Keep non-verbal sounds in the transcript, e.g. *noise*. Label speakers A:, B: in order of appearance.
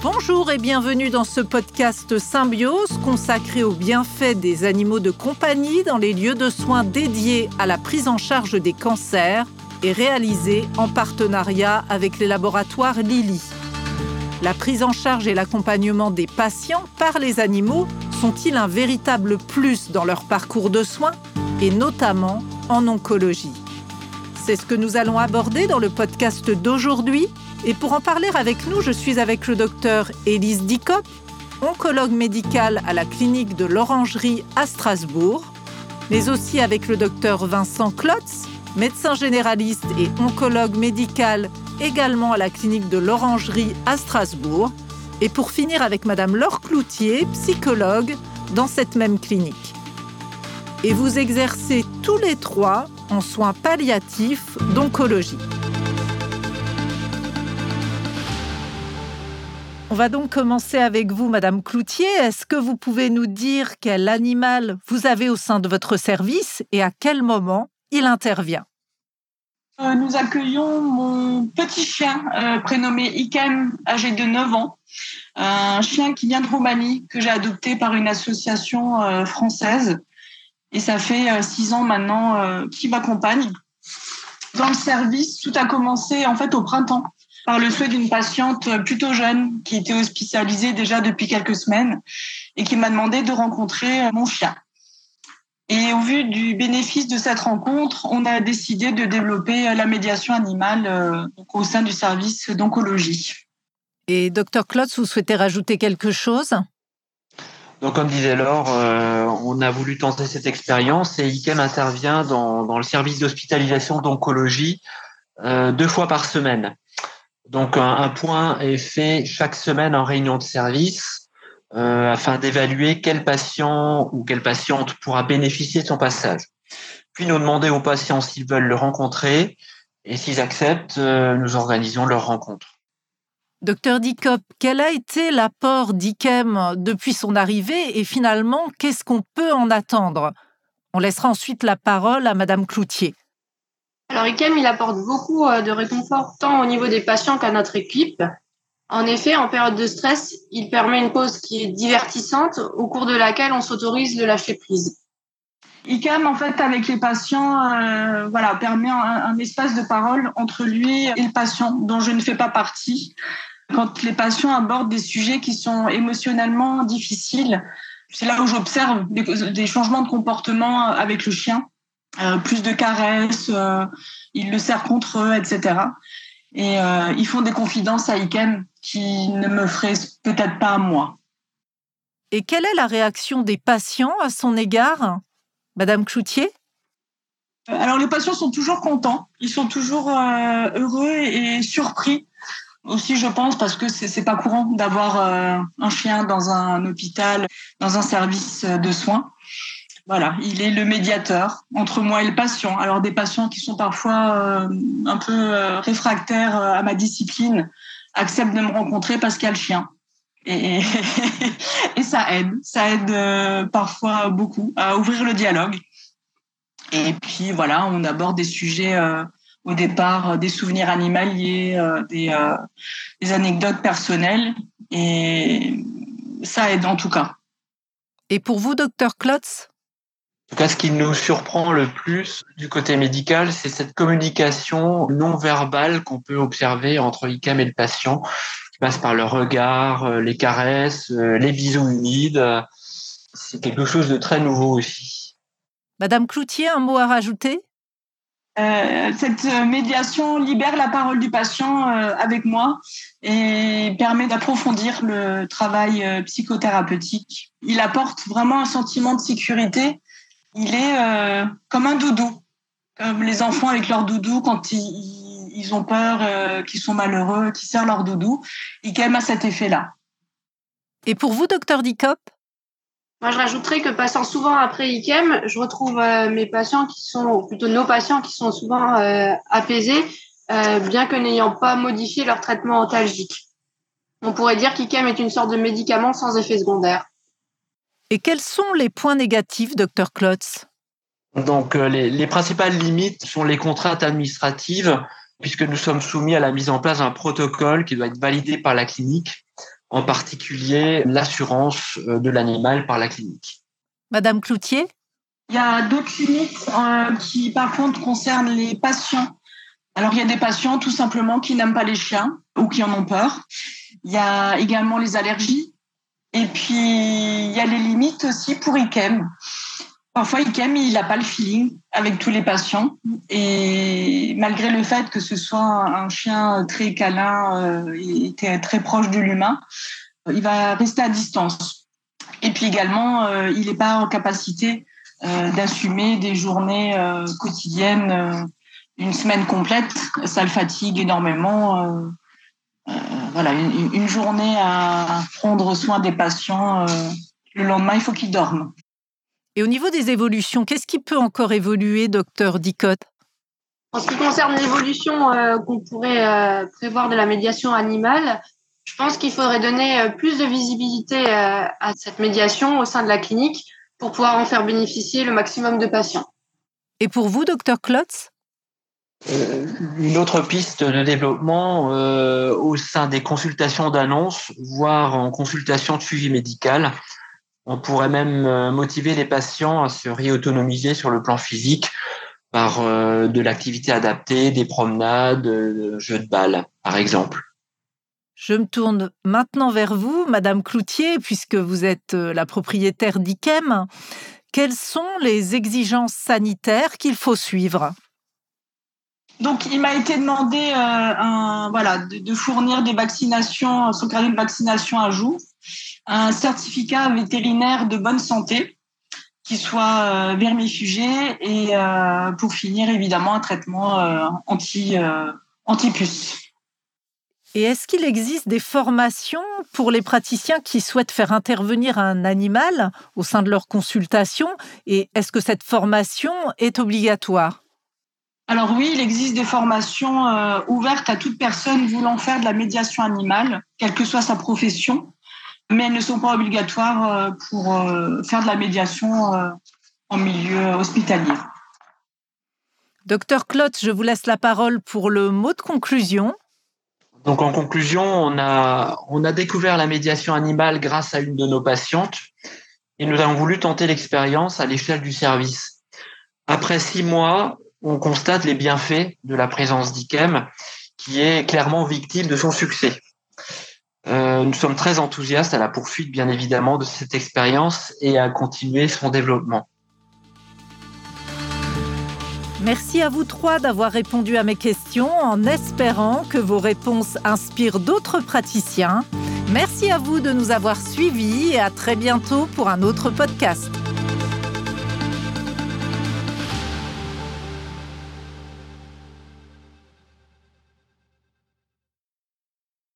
A: Bonjour et bienvenue dans ce podcast Symbiose consacré aux bienfaits des animaux de compagnie dans les lieux de soins dédiés à la prise en charge des cancers et réalisé en partenariat avec les laboratoires Lilly. La prise en charge et l'accompagnement des patients par les animaux sont-ils un véritable plus dans leur parcours de soins et notamment en oncologie? C'est ce que nous allons aborder dans le podcast d'aujourd'hui et pour en parler avec nous, je suis avec le docteur Élise Dicop, oncologue médicale à la clinique de l'Orangerie à Strasbourg, mais aussi avec le docteur Vincent Klotz, médecin généraliste et oncologue médical également à la clinique de l'Orangerie à Strasbourg, et pour finir avec Madame Laure Cloutier, psychologue dans cette même clinique. Et vous exercez tous les trois en soins palliatifs d'oncologie. On va donc commencer avec vous, Madame Cloutier. Est-ce que vous pouvez nous dire quel animal vous avez au sein de votre service et à quel moment il intervient?
B: Euh, Nous accueillons mon petit chien euh, prénommé Ikem, âgé de 9 ans. Un chien qui vient de Roumanie, que j'ai adopté par une association euh, française. Et ça fait 6 ans maintenant qu'il m'accompagne. Dans le service, tout a commencé en fait au printemps par le souhait d'une patiente plutôt jeune qui était hospitalisée déjà depuis quelques semaines et qui m'a demandé de rencontrer mon chien. Et au vu du bénéfice de cette rencontre, on a décidé de développer la médiation animale euh, au sein du service d'oncologie.
A: Et docteur Klotz, vous souhaitez rajouter quelque chose?
C: Donc, comme disait Laure, euh, on a voulu tenter cette expérience et IKEM intervient dans, le service d'hospitalisation d'oncologie euh, deux fois par semaine. Donc un, point est fait chaque semaine en réunion de service euh, afin d'évaluer quel patient ou quelle patiente pourra bénéficier de son passage. Puis nous demander aux patients s'ils veulent le rencontrer et s'ils acceptent, euh, nous organisons leur rencontre.
A: Docteur Dicop, quel a été l'apport d'IKEM depuis son arrivée et finalement, qu'est-ce qu'on peut en attendre? On laissera ensuite la parole à Madame Cloutier.
D: Alors IKEM, il apporte beaucoup euh, de réconfort tant au niveau des patients qu'à notre équipe. En effet, en période de stress, il permet une pause qui est divertissante au cours de laquelle on s'autorise le lâcher prise.
B: ICAM, en fait, avec les patients, euh, voilà, permet un, espace de parole entre lui et le patient, dont je ne fais pas partie. Quand les patients abordent des sujets qui sont émotionnellement difficiles, c'est là où j'observe des changements de comportement avec le chien. Euh, plus de caresses, euh, ils le serrent contre eux, etc. Et euh, ils font des confidences à Ikem qui ne me feraient peut-être pas à moi.
A: Et quelle est la réaction des patients à son égard, Madame Cloutier?
B: Alors les patients sont toujours contents, ils sont toujours heureux et surpris aussi, je pense, parce que c'est pas courant d'avoir un chien dans un hôpital, dans un service de soins. Voilà, il est le médiateur entre moi et le patient. Alors des patients qui sont parfois euh, un peu euh, réfractaires euh, à ma discipline acceptent de me rencontrer parce qu'il y a le chien. Et, *laughs* ça aide, ça aide parfois beaucoup à ouvrir le dialogue. Et puis voilà, on aborde des sujets au départ, des souvenirs animaliers, des, des anecdotes personnelles. Et ça aide en tout cas.
A: Et pour vous, docteur Klotz
C: en tout cas, ce qui nous surprend le plus du côté médical, c'est cette communication non verbale qu'on peut observer entre l'ICAM et le patient, qui passe par le regard, euh, les caresses, euh, les bisous humides. C'est quelque chose de très nouveau aussi.
A: Madame Cloutier, un mot à rajouter?
B: Euh, cette médiation libère la parole du patient avec moi et permet d'approfondir le travail psychothérapeutique. Il apporte vraiment un sentiment de sécurité il est euh, comme un doudou, comme les enfants avec leur doudou quand ils, ont peur, euh, qu'ils sont malheureux, qu'ils serrent leur doudou. Ikem a cet effet-là.
A: Et pour vous, docteur Dicop?
D: Moi, je rajouterais que passant souvent après Ikem, je retrouve euh, mes patients qui sont, ou plutôt nos patients qui sont souvent apaisés, bien que n'ayant pas modifié leur traitement antalgique. On pourrait dire qu'Ikem est une sorte de médicament sans effet secondaire.
A: Et quels sont les points négatifs, docteur Klotz?
C: Donc, euh, les, principales limites sont les contraintes administratives, puisque nous sommes soumis à la mise en place d'un protocole qui doit être validé par la clinique. en particulier l'assurance de l'animal par la clinique.
A: Madame Cloutier?
B: Il y a d'autres limites qui, par contre, concernent les patients. Alors, il y a des patients tout simplement qui n'aiment pas les chiens ou qui en ont peur. Il y a également les allergies. Et puis, il y a les limites aussi pour IKEM. Parfois, IKEM, il n'a pas le feeling avec tous les patients. Et malgré le fait que ce soit un chien très câlin euh, et très proche de l'humain, il va rester à distance. Et puis également, euh, il n'est pas en capacité euh, d'assumer des journées quotidiennes, une semaine complète. Ça le fatigue énormément. Voilà, une, une, journée à prendre soin des patients. le lendemain, il faut qu'il dorme.
A: Et au niveau des évolutions, qu'est-ce qui peut encore évoluer, docteur Dicotte?
D: En ce qui concerne l'évolution euh, qu'on pourrait euh, prévoir de la médiation animale, je pense qu'il faudrait donner euh, plus de visibilité à cette médiation au sein de la clinique pour pouvoir en faire bénéficier le maximum de patients.
A: Et pour vous, docteur Klotz?
C: Une autre piste de développement au sein des consultations d'annonce, voire en consultation de suivi médical, on pourrait même euh, motiver les patients à se réautonomiser sur le plan physique par euh, de l'activité adaptée, des promenades, euh, jeux de balles, par exemple.
A: Je me tourne maintenant vers vous, Madame Cloutier, puisque vous êtes la propriétaire d'IKEM. Quelles sont les exigences sanitaires qu'il faut suivre?
B: Donc, il m'a été demandé voilà, de, fournir des vaccinations, son carnet de vaccination à jour. Un certificat vétérinaire de bonne santé qui soit euh, vermifugé et euh, pour finir évidemment un traitement euh, anti anti-puce.
A: Et est-ce qu'il existe des formations pour les praticiens qui souhaitent faire intervenir un animal au sein de leur consultation? Et est-ce que cette formation est obligatoire?
B: Alors oui, il existe des formations ouvertes à toute personne voulant faire de la médiation animale, quelle que soit sa profession mais elles ne sont pas obligatoires euh, pour euh, faire de la médiation euh, en milieu hospitalier.
A: Docteur Clot, je vous laisse la parole pour le mot de conclusion.
C: Donc en conclusion, on a, on a découvert la médiation animale grâce à une de nos patientes et nous avons voulu tenter l'expérience à l'échelle du service. Après six mois, on constate les bienfaits de la présence d'IKEM qui est clairement victime de son succès. Euh, nous sommes très enthousiastes à la poursuite, bien évidemment, de cette expérience et à continuer son développement.
A: Merci à vous trois d'avoir répondu à mes questions en espérant que vos réponses inspirent d'autres praticiens. Merci à vous de nous avoir suivis et à très bientôt pour un autre podcast.